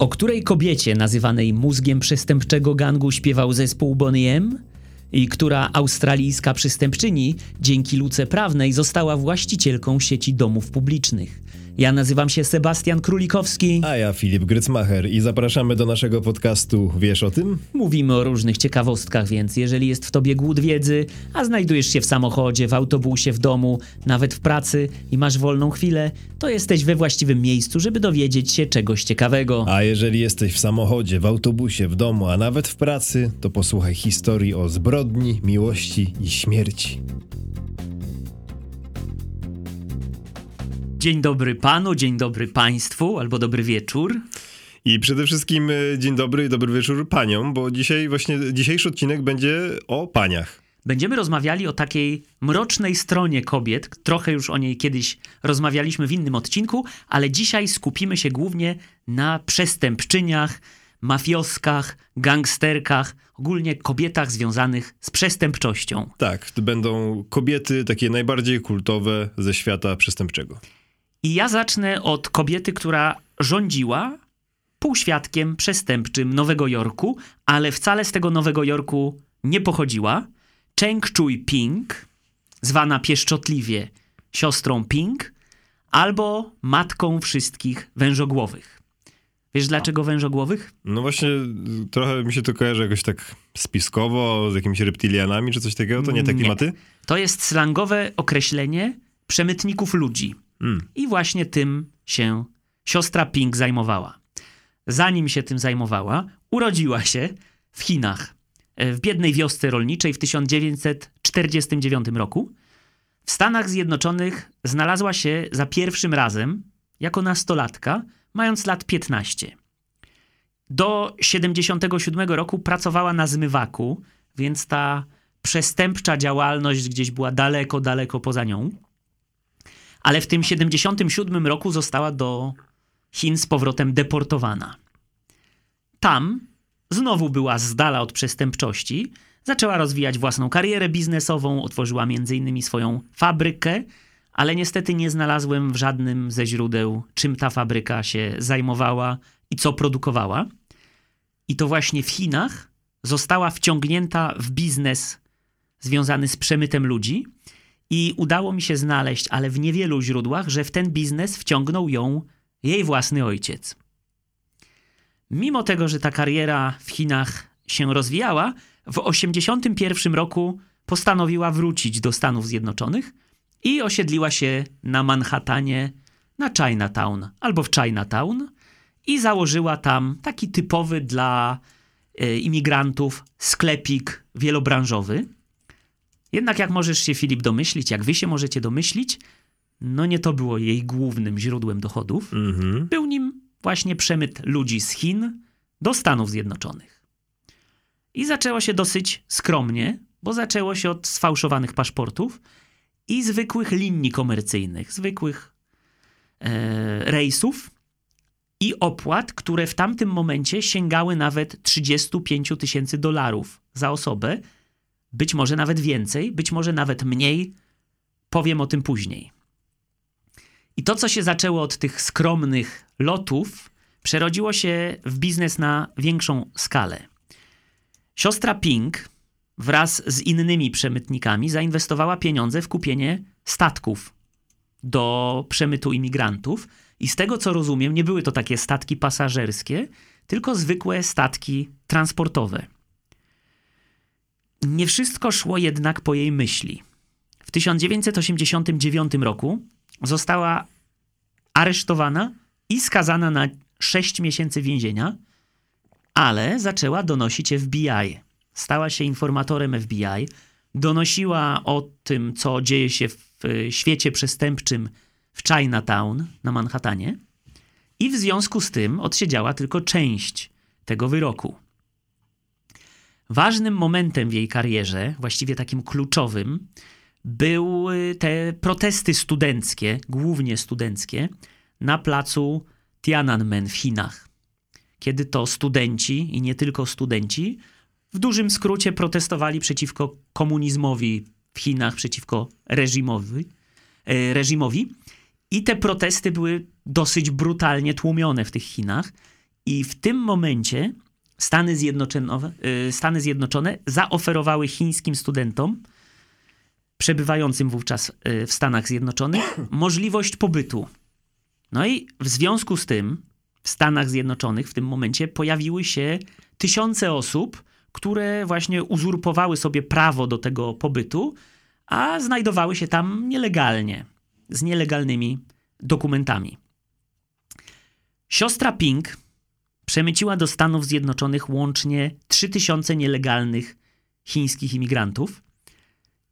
O której kobiecie nazywanej mózgiem przestępczego gangu śpiewał zespół Bonnie M? I która australijska przestępczyni dzięki luce prawnej została właścicielką sieci domów publicznych? Ja nazywam się Sebastian Królikowski. A ja Filip Grycmacher i zapraszamy do naszego podcastu Wiesz o tym? Mówimy o różnych ciekawostkach, więc jeżeli jest w tobie głód wiedzy, a znajdujesz się w samochodzie, w autobusie, w domu, nawet w pracy i masz wolną chwilę, to jesteś we właściwym miejscu, żeby dowiedzieć się czegoś ciekawego. A jeżeli jesteś w samochodzie, w autobusie, w domu, a nawet w pracy, to posłuchaj historii o zbrodni, miłości i śmierci. Dzień dobry panu, dzień dobry państwu, albo dobry wieczór. I przede wszystkim e, dzień dobry i dobry wieczór paniom, bo dzisiaj właśnie dzisiejszy odcinek będzie o paniach. Będziemy rozmawiali o takiej mrocznej stronie kobiet. Trochę już o niej kiedyś rozmawialiśmy w innym odcinku, ale dzisiaj skupimy się głównie na przestępczyniach, mafioskach, gangsterkach, ogólnie kobietach związanych z przestępczością. Tak, to będą kobiety takie najbardziej kultowe ze świata przestępczego. I ja zacznę od kobiety, która rządziła półświadkiem przestępczym Nowego Jorku, ale wcale z tego Nowego Jorku nie pochodziła. Cheng Chui Ping, zwana pieszczotliwie siostrą Ping, albo matką wszystkich wężogłowych. Wiesz dlaczego wężogłowych? No właśnie, trochę mi się to kojarzy jakoś tak spiskowo, z jakimiś reptilianami czy coś takiego, to nie te klimaty? Nie. To jest slangowe określenie przemytników ludzi. Mm. I właśnie tym się siostra Ping zajmowała. Zanim się tym zajmowała, urodziła się w Chinach, e, w biednej wiosce rolniczej w 1949 roku. W Stanach Zjednoczonych znalazła się za pierwszym razem jako nastolatka, mając lat 15. Do 77 roku pracowała na zmywaku, więc ta przestępcza działalność gdzieś była daleko, daleko poza nią ale w tym 77 roku została do Chin z powrotem deportowana. Tam znowu była z dala od przestępczości, zaczęła rozwijać własną karierę biznesową, otworzyła m.in. swoją fabrykę, ale niestety nie znalazłem w żadnym ze źródeł, czym ta fabryka się zajmowała i co produkowała. I to właśnie w Chinach została wciągnięta w biznes związany z przemytem ludzi i udało mi się znaleźć, ale w niewielu źródłach, że w ten biznes wciągnął ją jej własny ojciec. Mimo tego, że ta kariera w Chinach się rozwijała, w 1981 roku postanowiła wrócić do Stanów Zjednoczonych i osiedliła się na Manhattanie, na Chinatown albo w Chinatown i założyła tam taki typowy dla e, imigrantów sklepik wielobranżowy. Jednak jak możesz się, Filip, domyślić, jak wy się możecie domyślić, no nie to było jej głównym źródłem dochodów. Mhm. Był nim właśnie przemyt ludzi z Chin do Stanów Zjednoczonych. I zaczęło się dosyć skromnie, bo zaczęło się od sfałszowanych paszportów i zwykłych linii komercyjnych, zwykłych e, rejsów i opłat, które w tamtym momencie sięgały nawet 35 tysięcy dolarów za osobę, być może nawet więcej, być może nawet mniej. Powiem o tym później. I to, co się zaczęło od tych skromnych lotów, przerodziło się w biznes na większą skalę. Siostra Pink wraz z innymi przemytnikami zainwestowała pieniądze w kupienie statków do przemytu imigrantów. I z tego co rozumiem, nie były to takie statki pasażerskie, tylko zwykłe statki transportowe. Nie wszystko szło jednak po jej myśli. W 1989 roku została aresztowana i skazana na 6 miesięcy więzienia, ale zaczęła donosić FBI. Stała się informatorem FBI, donosiła o tym, co dzieje się w świecie przestępczym w Chinatown na Manhattanie i w związku z tym odsiedziała tylko część tego wyroku. Ważnym momentem w jej karierze, właściwie takim kluczowym, były te protesty studenckie, głównie studenckie, na placu Tiananmen w Chinach. Kiedy to studenci i nie tylko studenci w dużym skrócie protestowali przeciwko komunizmowi w Chinach, przeciwko reżimowi, e, reżimowi. I te protesty były dosyć brutalnie tłumione w tych Chinach. I w tym momencie Stany Zjednoczone, y, Stany Zjednoczone zaoferowały chińskim studentom przebywającym wówczas y, w Stanach Zjednoczonych możliwość pobytu. No i w związku z tym w Stanach Zjednoczonych w tym momencie pojawiły się tysiące osób, które właśnie uzurpowały sobie prawo do tego pobytu, a znajdowały się tam nielegalnie, z nielegalnymi dokumentami. Siostra Pink przemyciła do Stanów Zjednoczonych łącznie 3000 nielegalnych chińskich imigrantów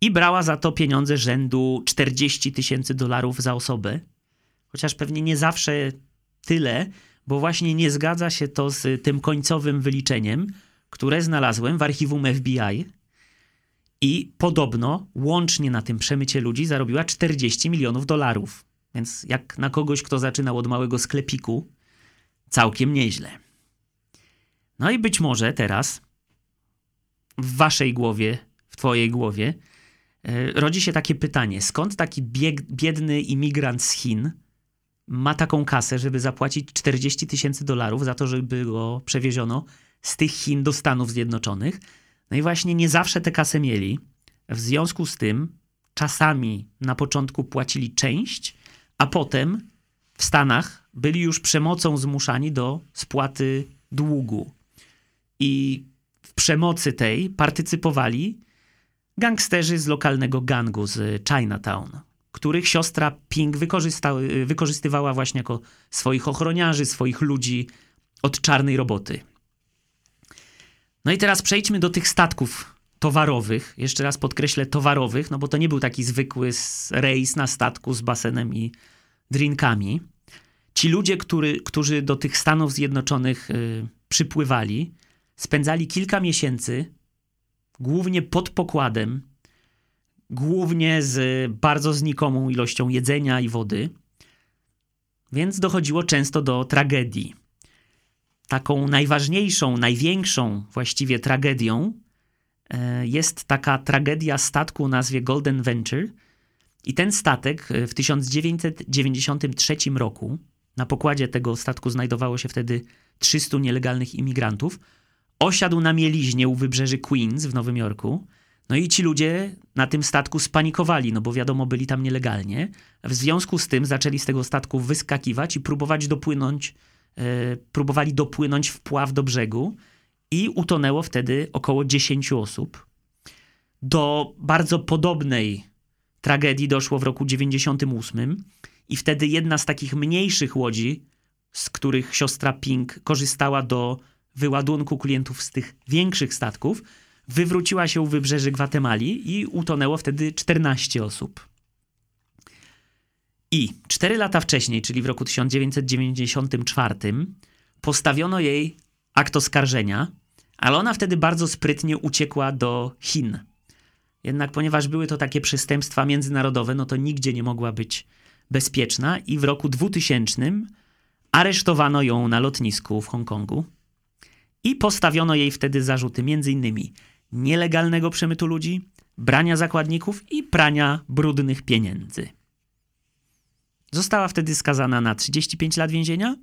i brała za to pieniądze rzędu 40 tysięcy dolarów za osobę. Chociaż pewnie nie zawsze tyle, bo właśnie nie zgadza się to z tym końcowym wyliczeniem, które znalazłem w archiwum FBI. I podobno łącznie na tym przemycie ludzi zarobiła 40 milionów dolarów. Więc jak na kogoś, kto zaczynał od małego sklepiku, całkiem nieźle. No i być może teraz w waszej głowie, w twojej głowie, yy, rodzi się takie pytanie: skąd taki biedny imigrant z Chin ma taką kasę, żeby zapłacić 40 tysięcy dolarów za to, żeby go przewieziono z tych Chin do Stanów Zjednoczonych? No i właśnie nie zawsze tę kasę mieli. W związku z tym czasami na początku płacili część, a potem w Stanach byli już przemocą zmuszani do spłaty długu. I w przemocy tej partycypowali gangsterzy z lokalnego gangu z Chinatown, których siostra Pink wykorzystywała właśnie jako swoich ochroniarzy, swoich ludzi od czarnej roboty. No i teraz przejdźmy do tych statków towarowych. Jeszcze raz podkreślę towarowych, no bo to nie był taki zwykły rejs na statku z basenem i drinkami. Ci ludzie, który, którzy do tych Stanów Zjednoczonych y, przypływali, spędzali kilka miesięcy głównie pod pokładem, głównie z bardzo znikomą ilością jedzenia i wody, więc dochodziło często do tragedii. Taką najważniejszą, największą właściwie tragedią e, jest taka tragedia statku o nazwie Golden Venture. I ten statek e, w 1993 roku, na pokładzie tego statku znajdowało się wtedy 300 nielegalnych imigrantów, osiadł na mieliźnie u wybrzeży Queens w Nowym Jorku. No i ci ludzie na tym statku spanikowali, no bo wiadomo, byli tam nielegalnie. W związku z tym zaczęli z tego statku wyskakiwać i próbować dopłynąć, e, próbowali dopłynąć w pław do brzegu i utonęło wtedy około 10 osób. Do bardzo podobnej tragedii doszło w roku 98 i wtedy jedna z takich mniejszych łodzi, z których siostra Pink korzystała do wyładunku klientów z tych większych statków, wywróciła się u wybrzeży Gwatemali i utonęło wtedy 14 osób. I cztery lata wcześniej, czyli w roku 1994, postawiono jej akt oskarżenia, ale ona wtedy bardzo sprytnie uciekła do Chin. Jednak ponieważ były to takie przestępstwa międzynarodowe, no to nigdzie nie mogła być bezpieczna i w roku 2000 aresztowano ją na lotnisku w Hongkongu i postawiono jej wtedy zarzuty m.in. nielegalnego przemytu ludzi, brania zakładników i prania brudnych pieniędzy. Została wtedy skazana na 35 lat więzienia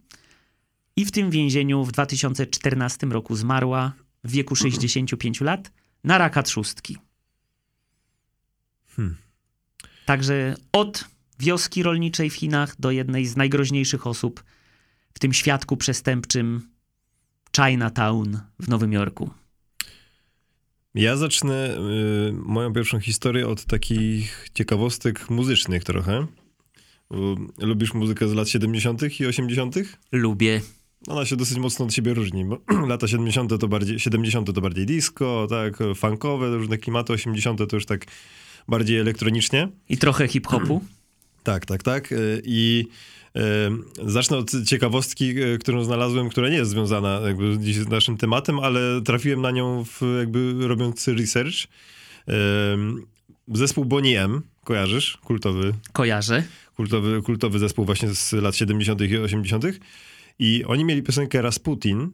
i w tym więzieniu w 2014 roku zmarła w wieku 65 lat na raka trzustki. Hmm. Także od wioski rolniczej w Chinach do jednej z najgroźniejszych osób w tym świadku przestępczym Chinatown w Nowym Jorku. Ja zacznę y, moją pierwszą historię od takich ciekawostek muzycznych trochę. Lubisz muzykę z lat 70. i 80.? Lubię. Ona się dosyć mocno od siebie różni, bo lata 70. to bardziej, 70. to bardziej disco, tak, funkowe, różne klimaty, 80. to już tak bardziej elektronicznie. I trochę hip-hopu. Tak, tak, tak. Y, I Zacznę od ciekawostki, e, którą znalazłem, która nie jest związana jakby dziś z naszym tematem, ale trafiłem na nią w, jakby robiąc research. Zespół Bonnie M, kojarzysz? Kultowy. Kojarzę. Kultowy, kultowy zespół właśnie z lat 70. i 80. I oni mieli piosenkę Rasputin,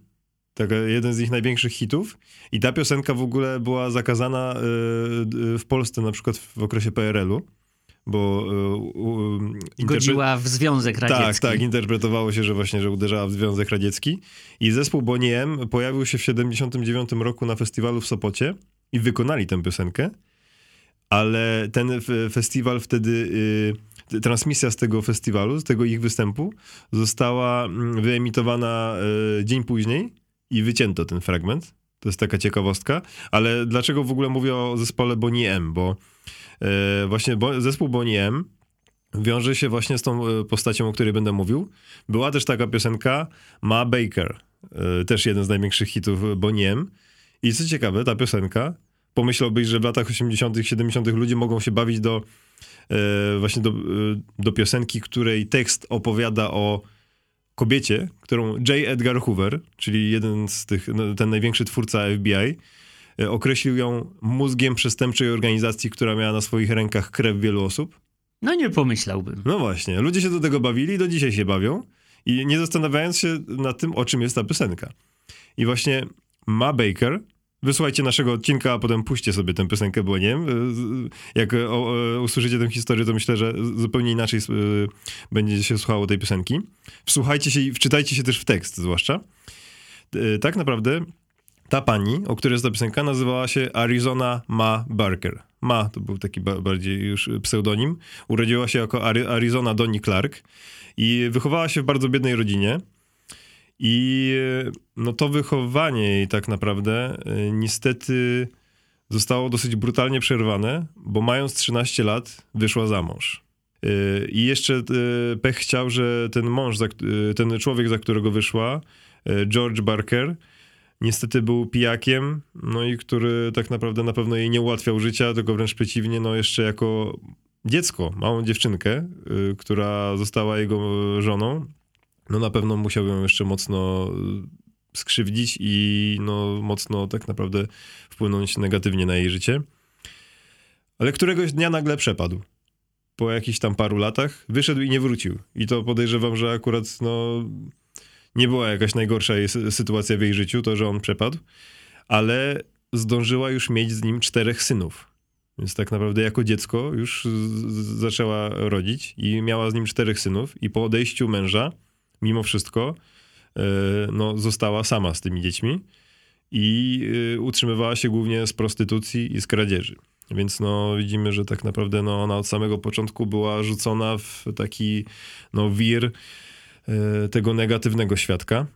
tak, jeden z ich największych hitów. I ta piosenka w ogóle była zakazana e, w Polsce na przykład w okresie PRL-u bo... Interpre... Godziła w Związek Radziecki. Tak, tak, interpretowało się, że właśnie, że uderzała w Związek Radziecki. I zespół Bonnie M pojawił się w 79 roku na festiwalu w Sopocie i wykonali tę piosenkę, ale ten festiwal wtedy... Y, transmisja z tego festiwalu, z tego ich występu została wyemitowana y, dzień później i wycięto ten fragment. To jest taka ciekawostka. Ale dlaczego w ogóle mówię o zespole Bonnie M? Bo e, właśnie bo, zespół Bonnie M wiąże się właśnie z tą e, postacią, o której będę mówił. Była też taka piosenka Ma Baker, e, też jeden z największych hitów Bonnie M. I co ciekawe, ta piosenka, pomyślałbyś, że w latach 80., 70. ludzie mogą się bawić do e, właśnie do, e, do piosenki, której tekst opowiada o kobiecie, którą J. Edgar Hoover, czyli jeden z tych, no, ten największy twórca FBI, e, określił ją mózgiem przestępczej organizacji, która miała na swoich rękach krew wielu osób. No nie pomyślałbym. No właśnie, ludzie się do tego bawili, do dzisiaj się bawią i nie zastanawiając się nad tym, o czym jest ta piosenka. I właśnie Ma Baker Wysłuchajcie naszego odcinka, a potem puśćcie sobie tę piosenkę, bo nie wiem, jak usłyszycie tę historię, to myślę, że zupełnie inaczej będzie się słuchało tej piosenki. Wsłuchajcie się i wczytajcie się też w tekst zwłaszcza. Tak naprawdę ta pani, o której jest ta piosenka, nazywała się Arizona Ma Barker. Ma to był taki bardziej już pseudonim. Urodziła się jako Arizona Donnie Clark i wychowała się w bardzo biednej rodzinie. I no to wychowanie jej tak naprawdę e, niestety zostało dosyć brutalnie przerwane, bo mając 13 lat wyszła za mąż. E, I jeszcze e, pech chciał, że ten mąż, ten człowiek, za którego wyszła, George Barker, niestety był pijakiem, no i który tak naprawdę na pewno jej nie ułatwiał życia, tylko wręcz przeciwnie, no jeszcze jako dziecko, małą dziewczynkę, która została jego żoną, no na pewno musiał ją jeszcze mocno y, skrzywdzić i no mocno tak naprawdę wpłynąć negatywnie na jej życie. Ale któregoś dnia nagle przepadł. Po jakichś tam paru latach wyszedł i nie wrócił. I to podejrzewam, że akurat no nie była jakaś najgorsza sytuacja w jej życiu, to, że on przepadł, ale zdążyła już mieć z nim czterech synów. Więc tak naprawdę jako dziecko już zaczęła rodzić i miała z nim czterech synów i po odejściu męża mimo wszystko e, no, została sama z tymi dziećmi i e, utrzymywała się głównie z prostytucji i z kradzieży. Więc no, widzimy, że tak naprawdę no, ona od samego początku była rzucona w taki no, wir tego negatywnego świadka.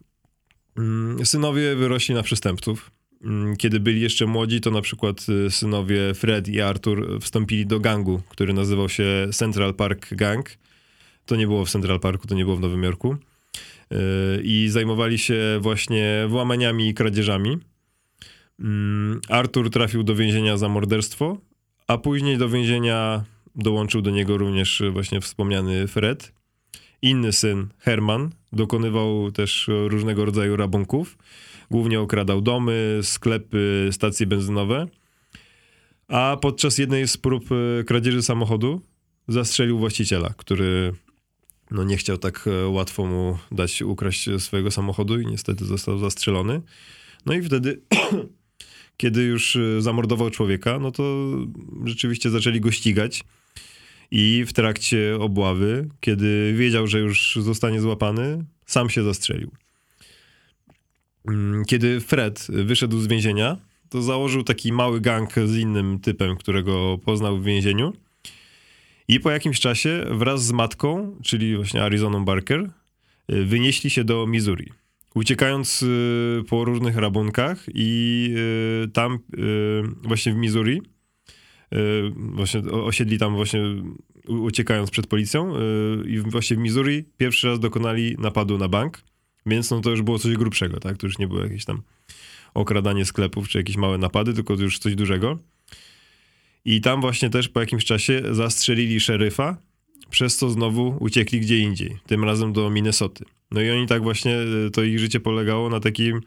Mm, synowie wyrośli na przestępców. Mm, kiedy byli jeszcze młodzi, to na przykład synowie Fred i Arthur wstąpili do gangu, który nazywał się Central Park Gang. To nie było w Central Parku, to nie było w Nowym Jorku i zajmowali się właśnie włamaniami i kradzieżami. Mm, Artur trafił do więzienia za morderstwo, a później do więzienia dołączył do niego również właśnie wspomniany Fred. Inny syn, Herman, dokonywał też różnego rodzaju rabunków. Głównie okradał domy, sklepy, stacje benzynowe. A podczas jednej z prób kradzieży samochodu zastrzelił właściciela, który no nie chciał tak e, łatwo mu dać ukraść swojego samochodu i niestety został zastrzelony. No i wtedy, kiedy już e, zamordował człowieka, no to rzeczywiście zaczęli go ścigać. I w trakcie obławy, kiedy wiedział, że już zostanie złapany, sam się zastrzelił. Mm, kiedy Fred wyszedł z więzienia, to założył taki mały gang z innym typem, którego poznał w więzieniu. I po jakimś czasie wraz z matką, czyli właśnie Arizoną Barker, y, wynieśli się do Missouri. Uciekając y, po różnych rabunkach i y, tam właśnie w Missouri właśnie osiedli tam właśnie uciekając przed policją i właśnie w Missouri pierwszy raz dokonali napadu na bank, więc no to już było coś grubszego, tak? To już nie było jakieś tam okradanie sklepów czy jakieś małe napady, tylko już coś dużego. I tam właśnie też po jakimś czasie zastrzelili szeryfa, przez co znowu uciekli gdzie indziej, tym razem do Minnesoty. No i oni tak właśnie, e, to ich życie polegało na takim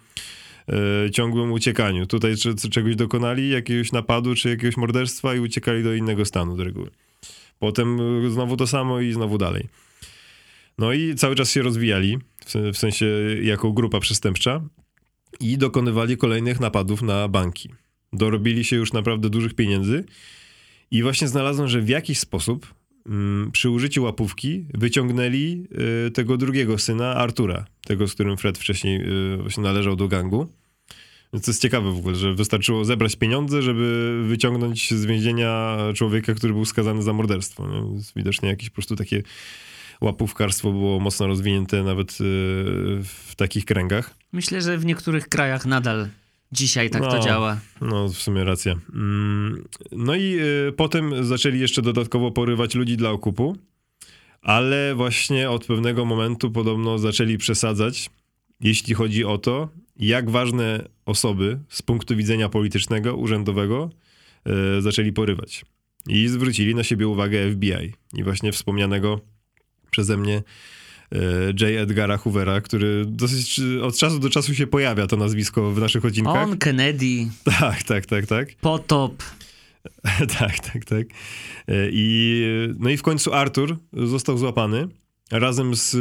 ciągłym uciekaniu. Tutaj czy, czegoś dokonali, jakiegoś napadu czy jakiegoś morderstwa i uciekali do innego stanu z reguły. Potem e, znowu to samo i znowu dalej. No i cały czas się rozwijali, w, sensie jako grupa przestępcza i dokonywali kolejnych napadów na banki dorobili się już naprawdę dużych pieniędzy i właśnie znalazłem, że w jakiś sposób przy użyciu łapówki wyciągnęli y, tego drugiego syna, Artura, tego, z którym Fred wcześniej y, właśnie należał do gangu. To jest ciekawe w ogóle, że wystarczyło zebrać pieniądze, żeby wyciągnąć z więzienia człowieka, który był skazany za morderstwo. Widocznie jakieś po prostu takie łapówkarstwo było mocno rozwinięte nawet y, w takich kręgach. Myślę, że w niektórych krajach nadal dzisiaj tak to No. działa. No, w sumie racja. Mm, No i y, potem zaczęli jeszcze dodatkowo porywać ludzi dla okupu, ale właśnie od pewnego momentu podobno zaczęli przesadzać, jeśli chodzi o to, jak ważne osoby z punktu widzenia politycznego, urzędowego y, zaczęli porywać. I zwrócili na siebie uwagę FBI i właśnie wspomnianego przeze mnie J. Edgara Hoovera, który dosyć y, od czasu do czasu się pojawia to nazwisko w naszych odcinkach. On, Kennedy, Tak, tak, tak, tak. Potop. tak, tak, tak. I, no i w końcu Artur został złapany razem z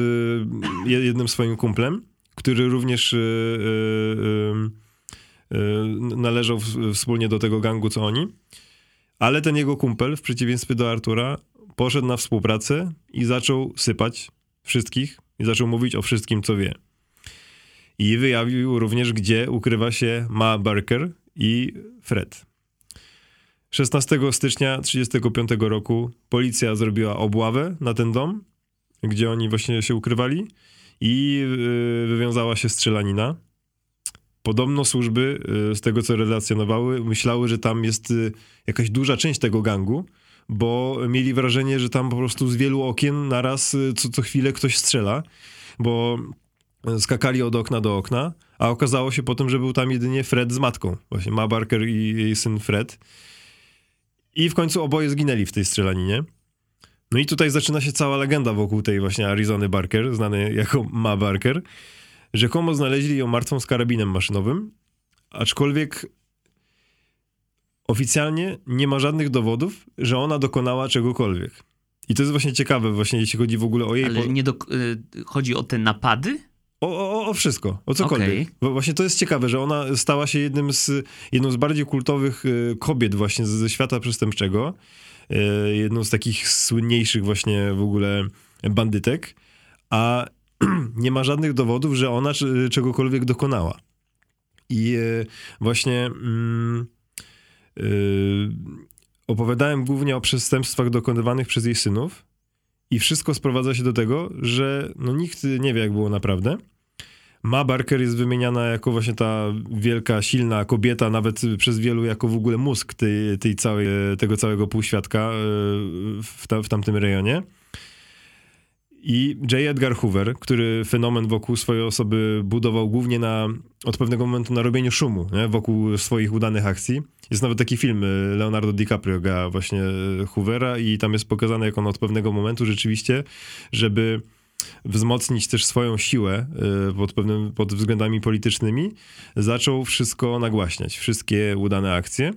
je- jednym swoim kumplem, który również e, e, e, należał wspólnie do tego gangu, co oni. Ale ten jego kumpel, w przeciwieństwie do Artura, poszedł na współpracę i zaczął sypać wszystkich i zaczął mówić o wszystkim, co wie. I wyjawił również, gdzie ukrywa się Ma Barker i Fred. 16 stycznia 1935 roku policja zrobiła obławę na ten dom, gdzie oni właśnie się ukrywali i yy, wywiązała się strzelanina. Podobno służby, yy, z tego co relacjonowały, myślały, że tam jest yy, jakaś duża część tego gangu, bo mieli wrażenie, że tam po prostu z wielu okien naraz yy, co, co chwilę ktoś strzela, bo skakali od okna do okna, a okazało się potem, że był tam jedynie Fred z matką, właśnie Ma Barker i jej syn Fred. I w końcu oboje zginęli w tej strzelaninie. No i tutaj zaczyna się cała legenda wokół tej właśnie Arizony Barker, znanej jako Ma Barker. Rzekomo znaleźli ją martwą z karabinem maszynowym, aczkolwiek oficjalnie nie ma żadnych dowodów, że ona dokonała czegokolwiek. I to jest właśnie ciekawe, właśnie jeśli chodzi w ogóle o jej... Ale po- nie do, y, chodzi o te napady? O, o, o wszystko, o cokolwiek. Bo Właśnie to jest ciekawe, że ona stała się jednym z, jedną z bardziej kultowych y, kobiet właśnie ze świata przestępczego. Y, Jedną z takich słynniejszych właśnie w ogóle bandytek. A nie ma żadnych dowodów, że ona czegokolwiek dokonała. I właśnie mm, opowiadałem głównie o przestępstwach dokonywanych przez jej synów. I wszystko sprowadza się do tego, że no nikt nie wie, jak było naprawdę. Ma Barker jest wymieniana jako właśnie ta wielka, silna kobieta, nawet przez wielu jako w ogóle mózg tej, tej całej, tego całego półświadka e, w, ta, w tamtym rejonie. I J. Edgar Hoover, który fenomen wokół swojej osoby budował głównie na, od pewnego momentu na robieniu szumu nie? wokół swoich udanych akcji. Jest nawet taki film, y, Leonardo DiCaprio gra właśnie y, Hoovera i tam jest pokazane, jak on od pewnego momentu rzeczywiście, żeby wzmocnić też swoją siłę y, pod, pewnym, pod względami politycznymi, zaczął wszystko nagłaśniać, wszystkie udane akcje.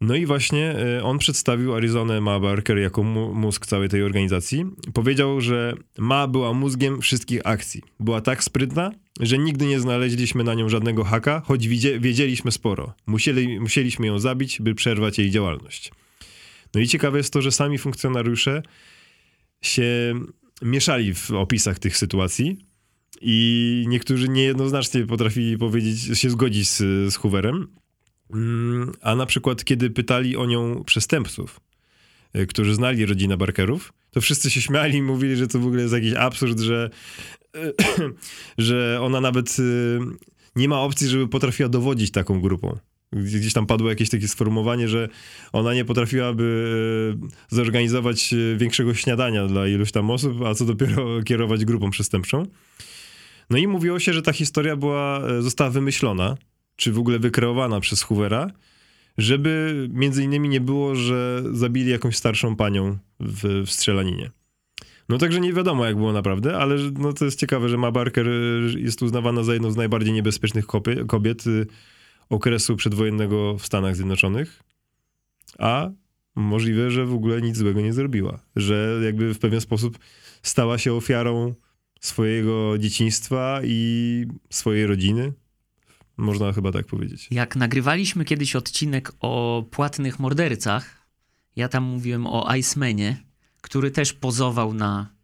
No i właśnie y, on przedstawił Arizonę Ma Barker jako mózg całej tej organizacji. Powiedział, że Ma była mózgiem wszystkich akcji. Była tak sprytna, że nigdy nie znaleźliśmy na nią żadnego haka, choć wiedzieliśmy sporo. Musieli, musieliśmy ją zabić, by przerwać jej działalność. No i ciekawe jest to, że sami funkcjonariusze się mieszali w opisach tych sytuacji i niektórzy niejednoznacznie potrafili powiedzieć, się zgodzić z, z Hooverem. Mm, A na przykład, kiedy pytali o nią przestępców, y, którzy znali rodzinę Barkerów, to wszyscy się śmiali i mówili, że to w ogóle jest jakiś absurd, że, że ona nawet y, nie ma opcji, żeby potrafiła dowodzić taką grupą. Gdzie- Gdzieś tam padło jakieś takie sformułowanie, że ona nie potrafiłaby zorganizować większego śniadania dla iluś tam osób, a co dopiero kierować grupą przestępczą. No i mówiło się, że ta historia była, e, została wymyślona, czy w ogóle wykreowana przez Hoovera, żeby między innymi nie było, że zabili jakąś starszą panią w, w strzelaninie. No także nie wiadomo, jak było naprawdę, ale no, to jest ciekawe, że Ma Barker y, jest uznawana za jedną z najbardziej niebezpiecznych kobiet y, okresu przedwojennego w Stanach Zjednoczonych, a możliwe, że w ogóle nic złego nie zrobiła. Że jakby w pewien sposób stała się ofiarą swojego dzieciństwa i swojej rodziny. Można chyba tak powiedzieć. Jak nagrywaliśmy kiedyś odcinek o płatnych mordercach Ja tam mówiłem o Icemanie, który też pozował na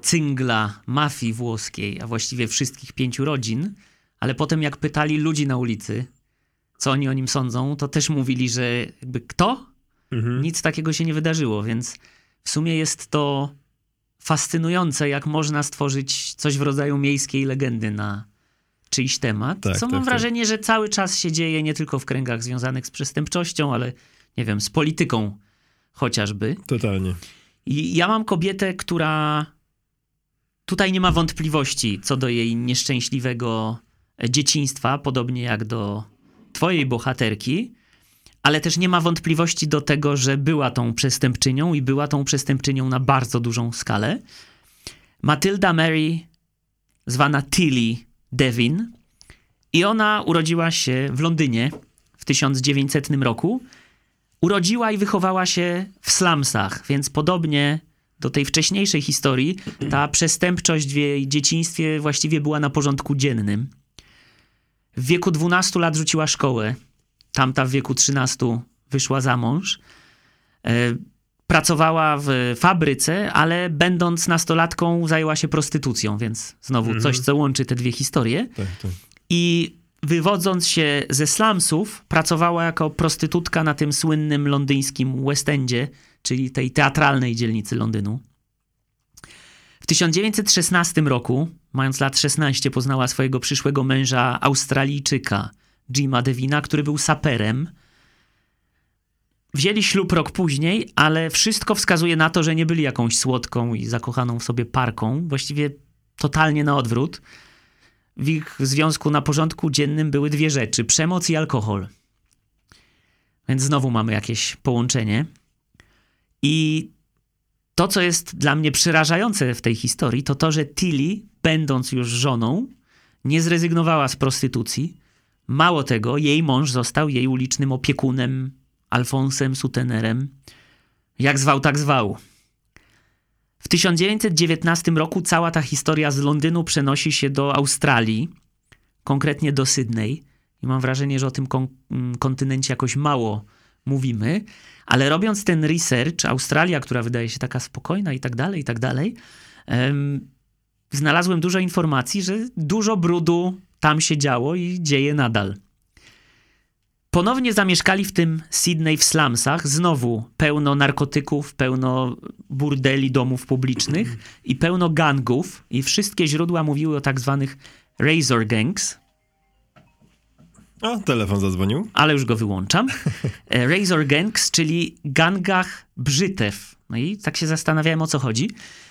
cyngla mafii włoskiej, a właściwie wszystkich pięciu rodzin, ale potem jak pytali ludzi na ulicy, co oni o nim sądzą, to też mówili, że jakby kto? Mhm. Nic takiego się nie wydarzyło, więc w sumie jest to fascynujące, jak można stworzyć coś w rodzaju miejskiej legendy na czyjś temat. Tak, co tak, mam tak. wrażenie, że cały czas się dzieje nie tylko w kręgach związanych z przestępczością, ale nie wiem, z polityką chociażby. Totalnie. I ja mam kobietę, która tutaj nie ma wątpliwości co do jej nieszczęśliwego dzieciństwa, podobnie jak do twojej bohaterki, ale też nie ma wątpliwości do tego, że była tą przestępczynią i była tą przestępczynią na bardzo dużą skalę. Matylda Mary, zwana Tilly Devin, i ona urodziła się w Londynie w 1900 roku. Urodziła i wychowała się w slumsach, więc podobnie do tej wcześniejszej historii, ta przestępczość w jej dzieciństwie właściwie była na porządku dziennym. W wieku 12 lat rzuciła szkołę. Tamta w wieku 13 wyszła za mąż. Pracowała w fabryce, ale będąc nastolatką zajęła się prostytucją, więc znowu mhm. coś, co łączy te dwie historie. Tak, tak. I wywodząc się ze slumsów, pracowała jako prostytutka na tym słynnym londyńskim West Endzie, czyli tej teatralnej dzielnicy Londynu. W 1916 roku, mając lat 16, poznała swojego przyszłego męża Australijczyka, Jima Devina, który był saperem. Wzięli ślub rok później, ale wszystko wskazuje na to, że nie byli jakąś słodką i zakochaną w sobie parką. Właściwie totalnie na odwrót. W ich związku na porządku dziennym były dwie rzeczy: przemoc i alkohol. Więc znowu mamy jakieś połączenie. I to, co jest dla mnie przerażające w tej historii, to to, że Tilly, będąc już żoną, nie zrezygnowała z prostytucji. Mało tego, jej mąż został jej ulicznym opiekunem, Alfonsem Sutenerem. Jak zwał, tak zwał. W 1919 roku cała ta historia z Londynu przenosi się do Australii, konkretnie do Sydney. I mam wrażenie, że o tym kon kontynencie jakoś mało mówimy. Ale robiąc ten research, Australia, która wydaje się taka spokojna i tak dalej, i tak dalej, znalazłem dużo informacji, że dużo brudu tam się działo i dzieje nadal. Ponownie zamieszkali w tym Sydney w slumsach, znowu pełno narkotyków, pełno burdeli, domów publicznych i pełno gangów i wszystkie źródła mówiły o tak zwanych razor gangs, o, telefon zadzwonił. Ale już go wyłączam. E, Razor Gangs, czyli gangach brzytew. No i tak się zastanawiałem o co chodzi.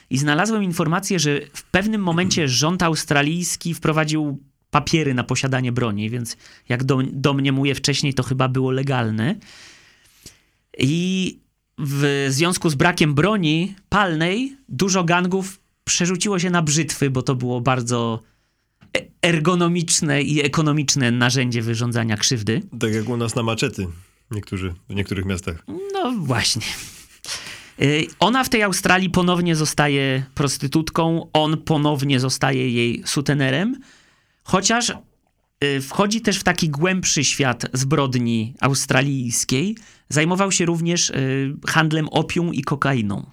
I znalazłem informację, że w pewnym momencie rząd australijski wprowadził papiery na posiadanie broni, więc jak do, domniemuję wcześniej, to chyba było legalne. I w związku z brakiem broni palnej, dużo gangów przerzuciło się na brzytwy, bo to było bardzo ergonomiczne i ekonomiczne narzędzie wyrządzania krzywdy. Tak jak u nas na maczety niektórzy, w niektórych miastach. No właśnie. Y, ona w tej Australii ponownie zostaje prostytutką, on ponownie zostaje jej sutenerem, chociaż y, wchodzi też w taki głębszy świat zbrodni australijskiej. Zajmował się również y, handlem opium i kokainą.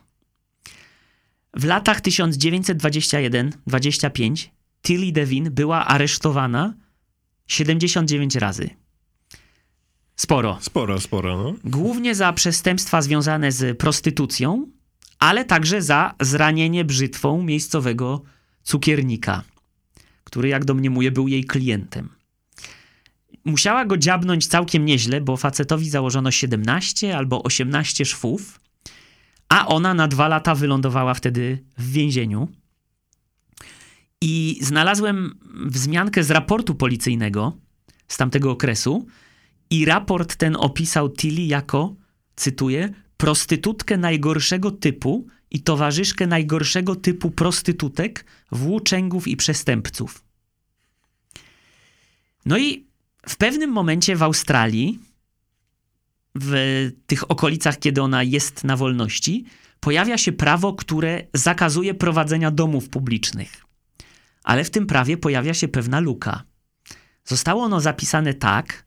W latach 1921-25 Tilly Devin była aresztowana 79 razy. Sporo. Sporo, sporo. No. Głównie za przestępstwa związane z prostytucją, ale także za zranienie brzytwą miejscowego cukiernika, który, jak domniemuje, był jej klientem. Musiała go dziabnąć całkiem nieźle, bo facetowi założono 17 albo 18 szwów, a ona na dwa lata wylądowała wtedy w więzieniu. I znalazłem wzmiankę z raportu policyjnego z tamtego okresu i raport ten opisał Tilly jako, cytuję, prostytutkę najgorszego typu i towarzyszkę najgorszego typu prostytutek, włóczęgów i przestępców. No i w pewnym momencie w Australii, w tych okolicach, kiedy ona jest na wolności, pojawia się prawo, które zakazuje prowadzenia domów publicznych ale w tym prawie pojawia się pewna luka. Zostało ono zapisane tak,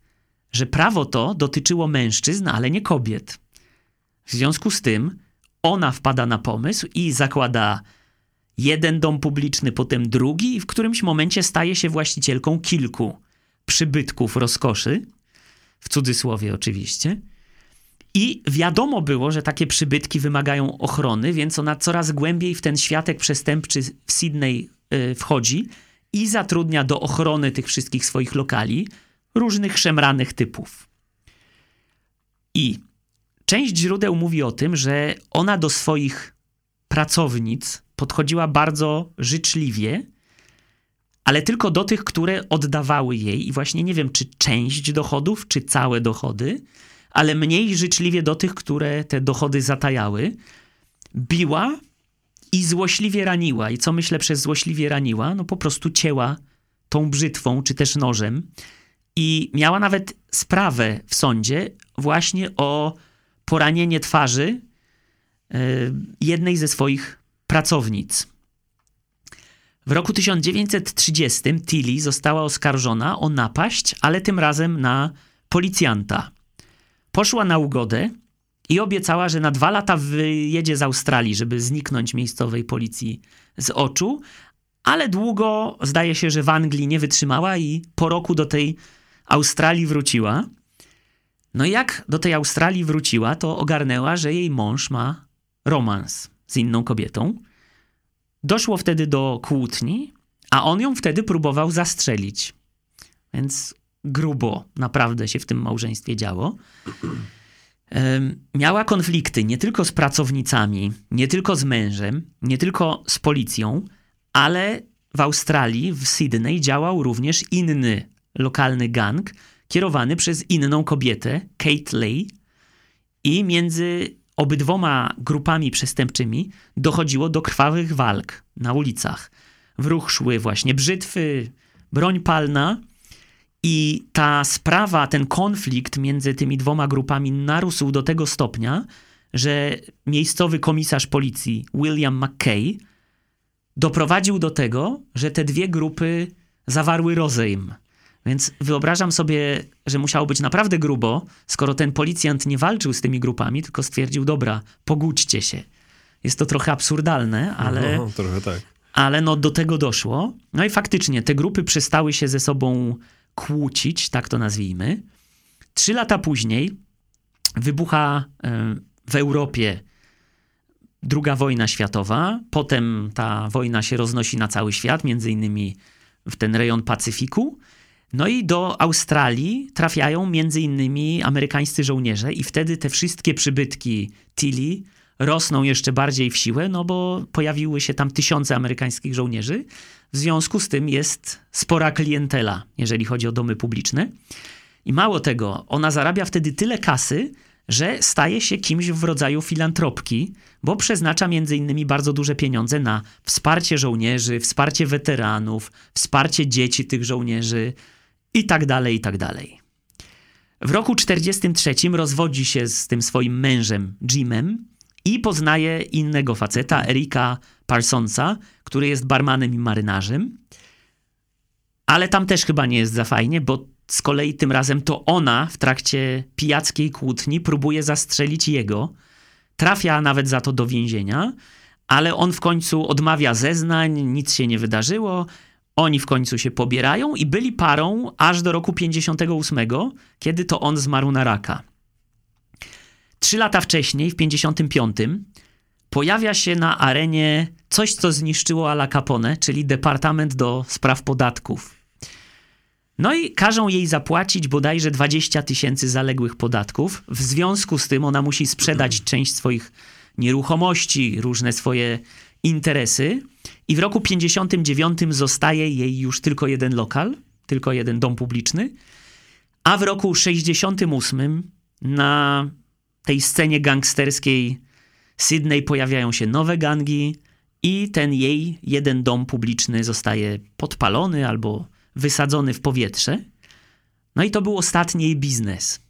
że prawo to dotyczyło mężczyzn, ale nie kobiet. W związku z tym ona wpada na pomysł i zakłada jeden dom publiczny, potem drugi, i w którymś momencie staje się właścicielką kilku przybytków rozkoszy, w cudzysłowie oczywiście. I wiadomo było, że takie przybytki wymagają ochrony, więc ona coraz głębiej w ten światek przestępczy w Sydney y, wchodzi i zatrudnia do ochrony tych wszystkich swoich lokali różnych szemranych typów. I część źródeł mówi o tym, że ona do swoich pracownic podchodziła bardzo życzliwie, ale tylko do tych, które oddawały jej i właśnie nie wiem, czy część dochodów, czy całe dochody, ale mniej życzliwie do tych, które te dochody zatajały. Biła i złośliwie raniła. I co myślę przez złośliwie raniła? No po prostu cięła tą brzytwą, czy też nożem. I miała nawet sprawę w sądzie właśnie o poranienie twarzy e, jednej ze swoich pracownic. W roku 1930 Tilly została oskarżona o napaść, ale tym razem na policjanta. Poszła na ugodę i obiecała, że na dwa lata wyjedzie z Australii, żeby zniknąć miejscowej policji z oczu, ale długo zdaje się, że w Anglii nie wytrzymała i po roku do tej Australii wróciła. No i jak do tej Australii wróciła, to ogarnęła, że jej mąż ma romans z inną kobietą. Doszło wtedy do kłótni, a on ją wtedy próbował zastrzelić. Więc grubo naprawdę się w tym małżeństwie działo. Miała konflikty nie tylko z pracownicami, nie tylko z mężem, nie tylko z policją, ale w Australii, w Sydney działał również inny lokalny gang, kierowany przez inną kobietę, Kate Lay. I między obydwoma grupami przestępczymi dochodziło do krwawych walk na ulicach. W ruch szły właśnie brzytwy, broń palna. I ta sprawa, ten konflikt między tymi dwoma grupami narósł do tego stopnia, że miejscowy komisarz policji William McKay doprowadził do tego, że te dwie grupy zawarły rozejm. Więc wyobrażam sobie, że musiało być naprawdę grubo, skoro ten policjant nie walczył z tymi grupami, tylko stwierdził, dobra, pogódźcie się. Jest to trochę absurdalne, ale... No, trochę tak. Ale no do tego doszło. No i faktycznie te grupy przestały się ze sobą kłócić, tak to nazwijmy. Trzy lata później wybucha w Europie druga wojna światowa. Potem ta wojna się roznosi na cały świat, między innymi w ten rejon Pacyfiku. No i do Australii trafiają między innymi amerykańscy żołnierze i wtedy te wszystkie przybytki Tilly rosną jeszcze bardziej w siłę, no bo pojawiły się tam tysiące amerykańskich żołnierzy. W związku z tym jest spora klientela, jeżeli chodzi o domy publiczne. I mało tego, ona zarabia wtedy tyle kasy, że staje się kimś w rodzaju filantropki, bo przeznacza między innymi bardzo duże pieniądze na wsparcie żołnierzy, wsparcie weteranów, wsparcie dzieci tych żołnierzy, i tak dalej, i tak dalej. W roku 43 rozwodzi się z tym swoim mężem Jimem i poznaje innego faceta, Erika Parsonsa, który jest barmanem i marynarzem. Ale tam też chyba nie jest za fajnie, bo z kolei tym razem to ona w trakcie pijackiej kłótni próbuje zastrzelić jego. Trafia nawet za to do więzienia, ale on w końcu odmawia zeznań, nic się nie wydarzyło oni w końcu się pobierają i byli parą aż do roku 58, kiedy to on zmarł na raka. Trzy lata wcześniej, w 55, pojawia się na arenie coś, co zniszczyło Ala Capone, czyli Departament do Spraw Podatków. No i każą jej zapłacić bodajże 20 tysięcy zaległych podatków. W związku z tym ona musi sprzedać część swoich nieruchomości, różne swoje interesy i w roku 59 zostaje jej już tylko jeden lokal, tylko jeden dom publiczny, a w roku 68 na tej scenie gangsterskiej Sydney pojawiają się nowe gangi i ten jej jeden dom publiczny zostaje podpalony albo wysadzony w powietrze. No i to był ostatni jej biznes.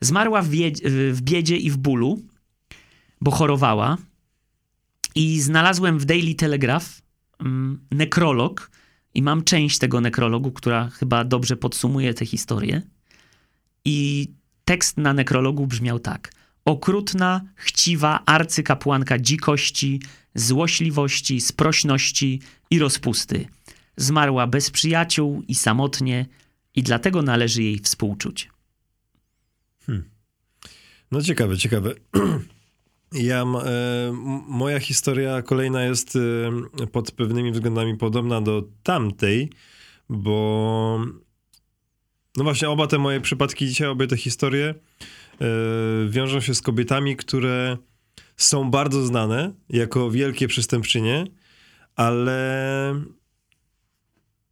Zmarła w, w biedzie i w bólu, bo chorowała, i znalazłem w Daily Telegraph nekrolog i mam część tego nekrologu, która chyba dobrze podsumuje tę historię. I tekst na nekrologu brzmiał tak. okrutna, chciwa arcykapłanka dzikości, złośliwości, sprośności i rozpusty. Zmarła bez przyjaciół i samotnie, i dlatego należy jej współczuć. No ciekawe, ciekawe. Ja, e, moja historia kolejna jest e, pod pewnymi względami podobna do tamtej, bo no właśnie oba te moje przypadki dzisiaj, obie te historie e, wiążą się z kobietami, które są bardzo znane jako wielkie przestępczynie, ale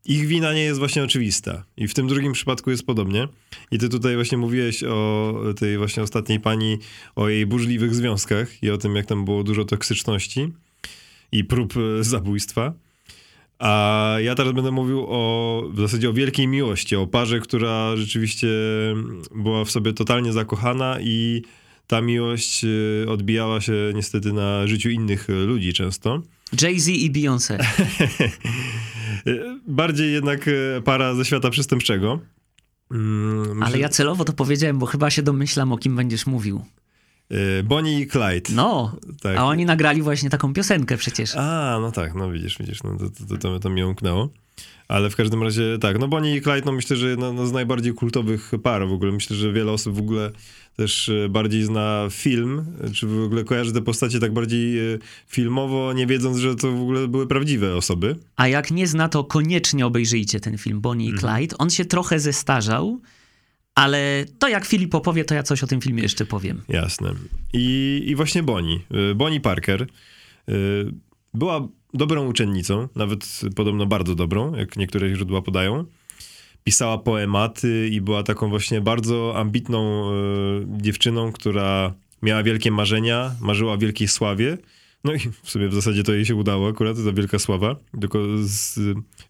ich wina nie jest właśnie oczywista. I w tym drugim przypadku jest podobnie. I ty tutaj właśnie mówiłeś o tej właśnie ostatniej pani, o jej burzliwych związkach i o tym, jak tam było dużo toksyczności i prób e, zabójstwa. A ja teraz będę mówił o w zasadzie o wielkiej miłości, o parze, która rzeczywiście była w sobie totalnie zakochana i ta miłość e, odbijała się niestety na życiu innych ludzi często. Jay-Z i Beyoncé. Bardziej jednak e, para ze świata przestępczego. Mm, Ale ja celowo to powiedziałem, bo chyba się domyślam, o kim będziesz mówił. E, Bonnie i Clyde. No, tak. a oni nagrali właśnie taką piosenkę przecież. A, no tak, no widzisz, widzisz, no to, to, to, to umknęło. Ale w każdym razie tak, no Bonnie i Clyde, no myślę, że jedna no, z najbardziej kultowych par w ogóle. Myślę, że wiele osób w ogóle też e, bardziej zna film, czy w ogóle kojarzy te postacie tak bardziej e, filmowo, nie wiedząc, że to w ogóle były prawdziwe osoby. A jak nie zna, to koniecznie obejrzyjcie ten film Bonnie i mhm. Clyde. On się trochę zestarzał, ale to jak Filip opowie, to ja coś o tym filmie jeszcze powiem. Jasne. I, i właśnie Bonnie, e, Bonnie Parker była dobrą uczennicą, nawet podobno bardzo dobrą, jak niektóre źródła podają pisała poematy i była taką właśnie bardzo ambitną e, dziewczyną, która miała wielkie marzenia, marzyła o wielkiej sławie. No i w sumie w zasadzie to jej się udało akurat, ta wielka sława, tylko z,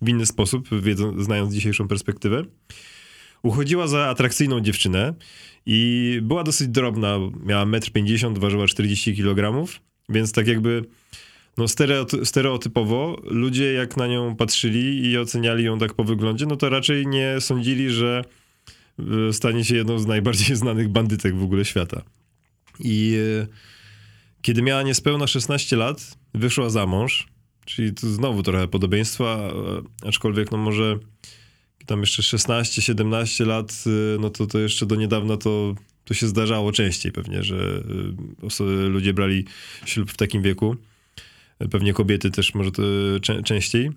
w inny sposób, wiedząc, znając dzisiejszą perspektywę. Uchodziła za atrakcyjną dziewczynę i była dosyć drobna, miała 1,50 m, ważyła 40 kg, więc tak jakby no stereotypowo ludzie jak na nią patrzyli i oceniali ją tak po wyglądzie, no to raczej nie sądzili, że e, stanie się jedną z najbardziej znanych bandytek w ogóle świata. I e, kiedy miała niespełna 16 lat, wyszła za mąż, czyli tu znowu trochę podobieństwa, e, aczkolwiek no może tam jeszcze 16-17 lat, no to, to jeszcze do niedawna to, to się zdarzało częściej pewnie, że ludzie brali ślub w takim wieku. Pewnie kobiety też może to częściej.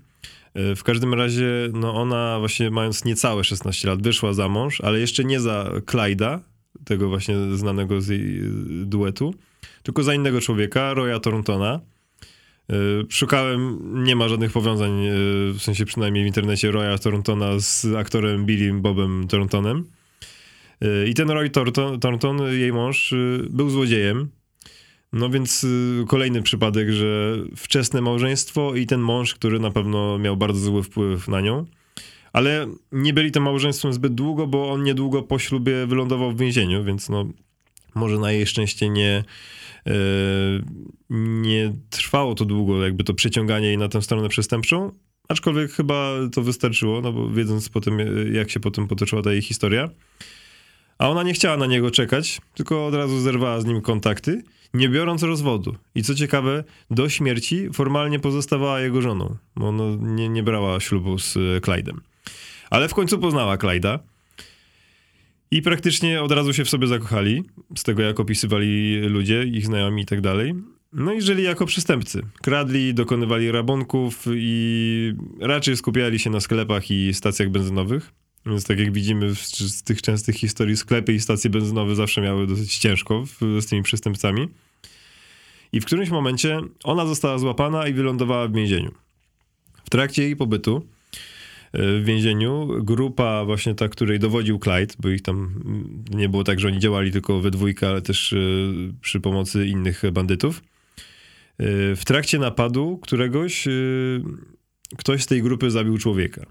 E, w każdym razie, no ona właśnie mając niecałe 16 lat wyszła za mąż, ale jeszcze nie za Clyda, tego właśnie znanego z jej duetu, tylko za innego człowieka, Roya Thorntona. E, szukałem, nie ma żadnych powiązań, e, w sensie przynajmniej w internecie, Roya Thorntona z aktorem Billy Bobem Thorntonem. I ten Roy Thornton, jej mąż, był złodziejem no więc y, kolejny przypadek, że wczesne małżeństwo i ten mąż, który na pewno miał bardzo zły wpływ na nią. Ale nie byli tym małżeństwem zbyt długo, bo on niedługo po ślubie wylądował w więzieniu, więc no może na jej szczęście nie, yy, nie trwało to długo, jakby to przeciąganie jej na tę stronę przestępczą. Aczkolwiek chyba to wystarczyło, no bo wiedząc potem, jak się potem potoczyła ta jej historia. A ona nie chciała na niego czekać, tylko od razu zerwała z nim kontakty nie biorąc rozwodu. I co ciekawe, do śmierci formalnie pozostawała jego żoną, bo ona nie, nie brała ślubu z e, Clyde'em. Ale w końcu poznała Clyde'a i praktycznie od razu się w sobie zakochali, z tego jak opisywali ludzie, ich znajomi i tak dalej. No i żyli jako przestępcy. Kradli, dokonywali rabunków i raczej skupiali się na sklepach i stacjach benzynowych. Więc tak jak widzimy z tych częstych historii, sklepy i stacje benzynowe zawsze miały dosyć ciężko z tymi przestępcami. I w którymś momencie ona została złapana i wylądowała w więzieniu. W trakcie jej pobytu e, w więzieniu grupa właśnie ta, której dowodził Clyde, bo ich tam mm, nie było tak, że oni działali tylko we dwójkę, ale też e, przy pomocy innych bandytów. E, w trakcie napadu któregoś ktoś z tej grupy zabił człowieka.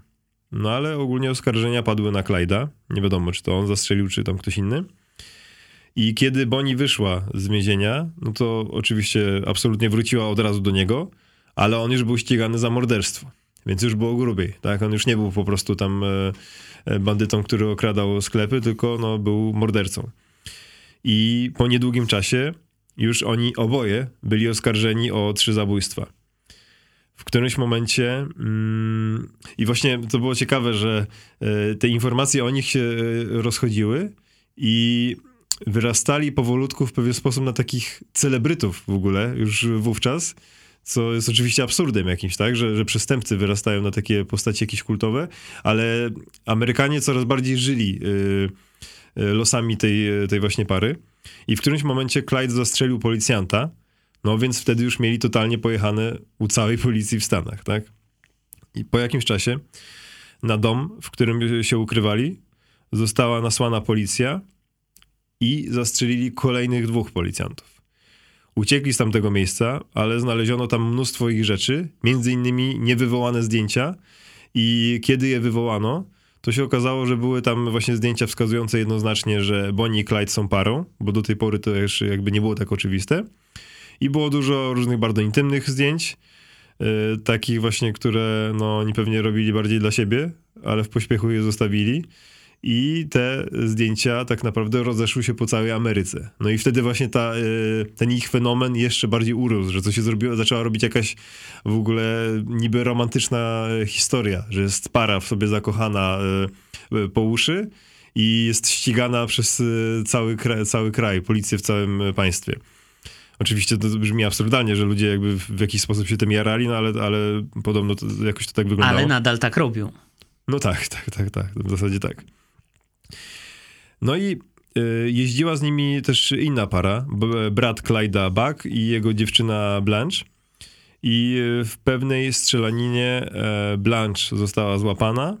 No ale ogólnie oskarżenia padły na Clyda. Nie wiadomo, czy to on zastrzelił, czy tam ktoś inny. I kiedy Bonnie wyszła z więzienia, no to oczywiście absolutnie wróciła od razu do niego, ale on już był ścigany za morderstwo. Więc już było grubiej, tak? On już nie był po prostu tam e, e, bandytą, który okradał sklepy, tylko no, był mordercą. I po niedługim czasie już oni oboje byli oskarżeni o trzy zabójstwa. W którymś momencie, mm, i właśnie to było ciekawe, że e, te informacje o nich się e, rozchodziły i wyrastali powolutku w pewien sposób na takich celebrytów w ogóle już wówczas, co jest oczywiście absurdem jakimś, tak, że, że przestępcy wyrastają na takie postacie jakieś kultowe, ale Amerykanie coraz bardziej żyli y, losami tej, tej właśnie pary. I w którymś momencie Clyde zastrzelił policjanta, no więc wtedy już mieli totalnie pojechane u całej policji w Stanach, tak? I po jakimś czasie na dom, w którym się ukrywali, została nasłana policja i zastrzelili kolejnych dwóch policjantów. Uciekli z tamtego miejsca, ale znaleziono tam mnóstwo ich rzeczy, między innymi niewywołane zdjęcia i kiedy je wywołano, to się okazało, że były tam właśnie zdjęcia wskazujące jednoznacznie, że Bonnie i Clyde są parą, bo do tej pory to jeszcze jakby nie było tak oczywiste. I było dużo różnych bardzo intymnych zdjęć, yy, takich właśnie, które no, oni pewnie robili bardziej dla siebie, ale w pośpiechu je zostawili. I te zdjęcia tak naprawdę rozeszły się po całej Ameryce. No i wtedy właśnie ta, y, ten ich fenomen jeszcze bardziej urósł, że co się zrobiło, zaczęła robić jakaś w ogóle niby romantyczna historia, że jest para w sobie zakochana y, po uszy i jest ścigana przez cały cały kraj, policję w całym państwie. Oczywiście to brzmi absurdalnie, że ludzie jakby w jakiś sposób się tym jarali, no ale, ale podobno to, jakoś to tak wyglądało. Ale nadal tak robią. No tak, tak, tak, tak. W zasadzie tak. No i y, jeździła z nimi też inna para, brat Clyda Buck i jego dziewczyna Blanche. I y, w pewnej strzelaninie e, Blanche została złapana,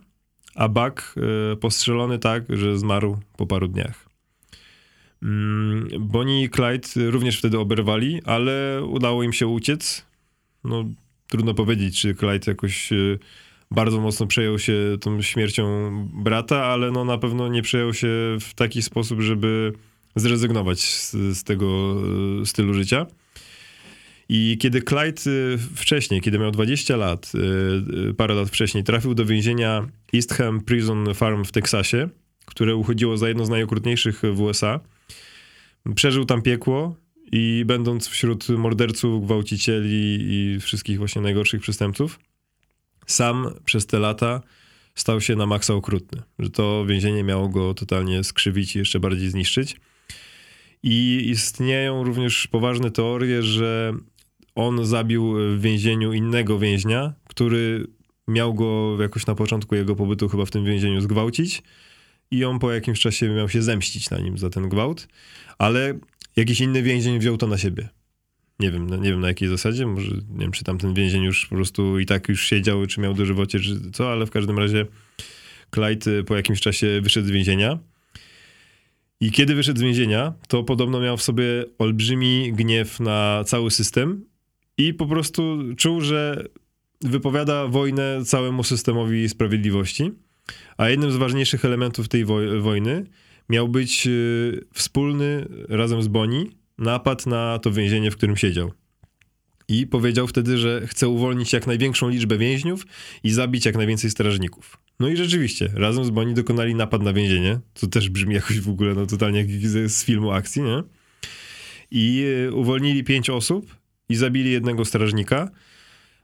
a Buck e, postrzelony tak, że zmarł po paru dniach. Mm, Bonnie i Clyde również wtedy oberwali, ale udało im się uciec. No, trudno powiedzieć, czy Clyde jakoś y, bardzo mocno przejął się tą śmiercią brata, ale no na pewno nie przejął się w taki sposób, żeby zrezygnować z, z tego e, stylu życia. I kiedy Clyde e, wcześniej, kiedy miał 20 lat, parę lat wcześniej, trafił do więzienia Eastham Prison Farm w Teksasie, które uchodziło za jedno z najokrutniejszych w USA, przeżył tam piekło i będąc wśród morderców, gwałcicieli i wszystkich właśnie najgorszych przestępców, sam przez te lata stał się na maksa okrutny. Że to więzienie miało go totalnie skrzywić i jeszcze bardziej zniszczyć. I istnieją również poważne teorie, że on zabił w więzieniu innego więźnia, który miał go jakoś na początku jego pobytu chyba w tym więzieniu zgwałcić i on po jakimś czasie miał się zemścić na nim za ten gwałt, ale jakiś inny więzień wziął to na siebie nie wiem, nie wiem na jakiej zasadzie, może nie wiem, czy tam ten więzień już po prostu i tak już siedział, czy miał dożywocie, czy co, ale w każdym razie Clyde y, po jakimś czasie wyszedł z więzienia. I kiedy wyszedł z więzienia, to podobno miał w sobie olbrzymi gniew na cały system i po prostu czuł, że wypowiada wojnę całemu systemowi sprawiedliwości. A jednym z ważniejszych elementów tej wojny miał być y, wspólny razem z Boni napad na to więzienie, w którym siedział. I powiedział wtedy, że chce uwolnić jak największą liczbę więźniów i zabić jak najwięcej strażników. No i rzeczywiście, razem z Boni dokonali napad na więzienie, co też brzmi jakoś w ogóle no totalnie jak z filmu akcji, nie? I e, uwolnili pięć osób i zabili jednego strażnika.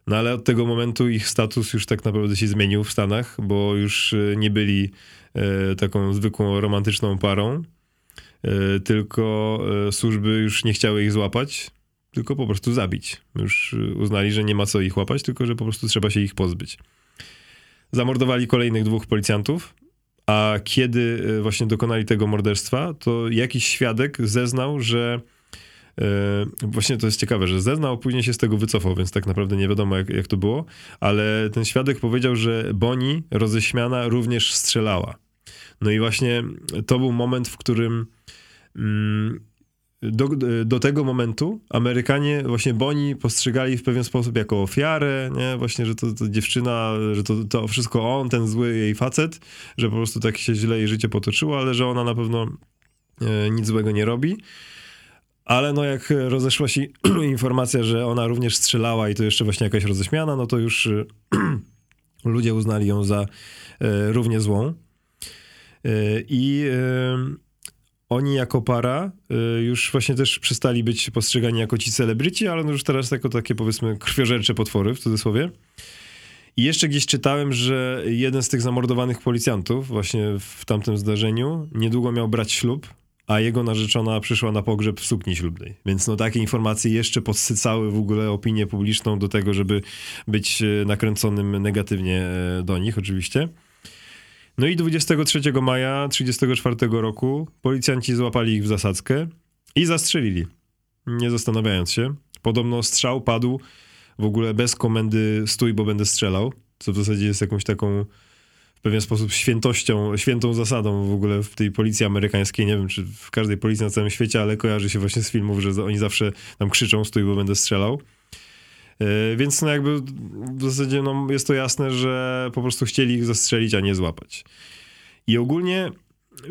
No ale od tego momentu ich status już tak naprawdę się zmienił w Stanach, bo już e, nie byli e, taką zwykłą romantyczną parą, E, tylko służby już nie chciały ich złapać, tylko po prostu zabić. Już uznali, że nie ma co ich łapać, tylko że po prostu trzeba się ich pozbyć. Zamordowali kolejnych dwóch policjantów, a kiedy właśnie dokonali tego morderstwa, to jakiś świadek zeznał, że Właśnie to jest ciekawe, że zeznał, później się z tego wycofał, więc tak naprawdę nie wiadomo, jak, jak to było, ale ten świadek powiedział, że Boni roześmiana również strzelała. No i właśnie to był moment, w którym Mm, do, do tego momentu Amerykanie właśnie Boni postrzegali w pewien sposób jako ofiarę, nie? Właśnie, że to, to dziewczyna, że to, to wszystko on, ten zły jej facet, że po prostu tak się źle jej życie potoczyło, ale że ona na pewno e, nic złego nie robi. Ale no jak rozeszła się informacja, że ona również strzelała i to jeszcze właśnie jakaś roześmiana, no to już e, ludzie uznali ją za e, równie złą. I oni jako para y, już właśnie też przestali być postrzegani jako ci celebryci, ale no już teraz jako takie powiedzmy krwiożercze potwory w cudzysłowie. I jeszcze gdzieś czytałem, że jeden z tych zamordowanych policjantów właśnie w tamtym zdarzeniu niedługo miał brać ślub, a jego narzeczona przyszła na pogrzeb w sukni ślubnej. Więc no takie informacje jeszcze podsycały w ogóle opinię publiczną do tego, żeby być e, nakręconym negatywnie e, do nich oczywiście. No i 23 maja 1934 roku policjanci złapali ich w zasadzkę i zastrzelili, nie zastanawiając się. Podobno strzał padł w ogóle bez komendy stój, bo będę strzelał, co w zasadzie jest jakąś taką pewien sposób świętością, świętą zasadą w ogóle w tej policji amerykańskiej. Nie wiem, czy w każdej policji na całym świecie, ale kojarzy się właśnie z filmów, że oni zawsze tam krzyczą stój, bo będę strzelał. Yy, więc no jakby w zasadzie no jest to jasne, że po prostu chcieli ich zastrzelić, a nie złapać. I ogólnie yy,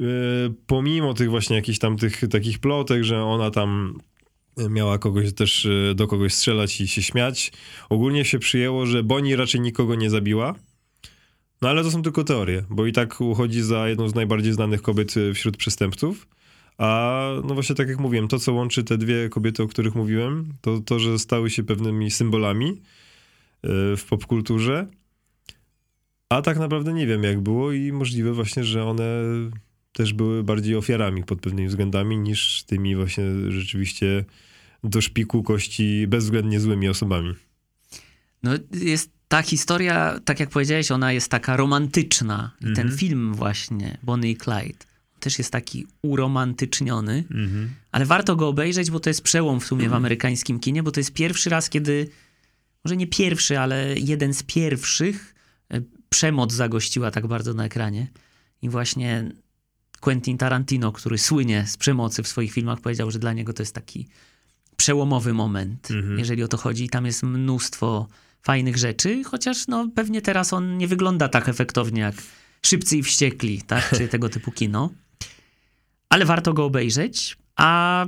pomimo tych właśnie jakichś tam tych takich plotek, że ona tam miała kogoś też e, do kogoś strzelać i się śmiać. Ogólnie się przyjęło, że Bonnie raczej nikogo nie zabiła. No ale to są tylko teorie, bo i tak uchodzi za jedną z najbardziej znanych kobiet e, wśród przestępców. A no właśnie tak jak mówiłem, to co łączy te dwie kobiety, o których mówiłem, to to, że stały się pewnymi symbolami e, w popkulturze. A tak naprawdę nie wiem jak było i możliwe właśnie, że one też były bardziej ofiarami pod pewnymi względami niż tymi właśnie rzeczywiście do szpiku kości bezwzględnie złymi osobami. No jest ta historia, tak jak powiedziałeś, ona jest taka romantyczna. I ten mhm. film właśnie, Bonnie i Clyde, też jest taki uromantyczniony, mhm. ale warto go obejrzeć, bo to jest przełom w sumie w amerykańskim kinie, bo to jest pierwszy raz, kiedy, może nie pierwszy, ale jeden z pierwszych, e, przemoc zagościła tak bardzo na ekranie. I właśnie Quentin Tarantino, który słynie z przemocy w swoich filmach, powiedział, że dla niego to jest taki przełomowy moment, mhm. jeżeli o to chodzi. Tam jest mnóstwo fajnych rzeczy, chociaż no, pewnie teraz on nie wygląda tak efektownie jak Szybcy i Wściekli, tak? czy tego typu kino. Ale warto go obejrzeć, a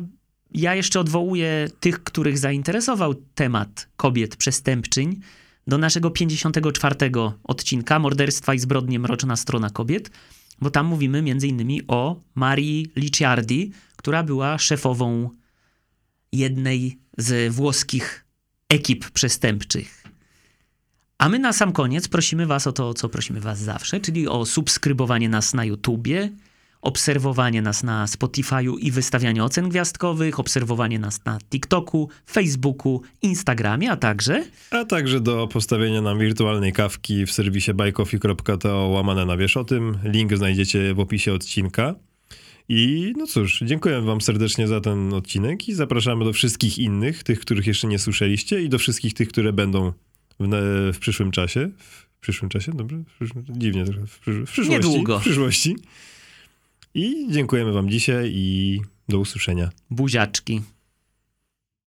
ja jeszcze odwołuję tych, których zainteresował temat kobiet przestępczyń do naszego 54 odcinka Morderstwa i zbrodnie Mroczna Strona Kobiet, bo tam mówimy innymi o Marii Licciardi, która była szefową jednej z włoskich ekip przestępczych. A my na sam koniec prosimy Was o to, co prosimy Was zawsze, czyli o subskrybowanie nas na YouTubie, obserwowanie nas na Spotify'u i wystawianie ocen gwiazdkowych, obserwowanie nas na TikToku, Facebooku, Instagramie, a także... A także do postawienia nam wirtualnej kawki w serwisie buycoffee.to łamane na wiesz o tym. Link znajdziecie w opisie odcinka. I no cóż, dziękuję wam serdecznie za ten odcinek i zapraszamy do wszystkich innych, tych, których jeszcze nie słyszeliście i do wszystkich tych, które będą w, w przyszłym czasie. W przyszłym czasie? Dobrze? W przyszłym, dziwnie trochę. W, przysz, w przyszłości. Niedługo. W przyszłości. I dziękujemy wam dzisiaj i do usłyszenia. Buziaczki.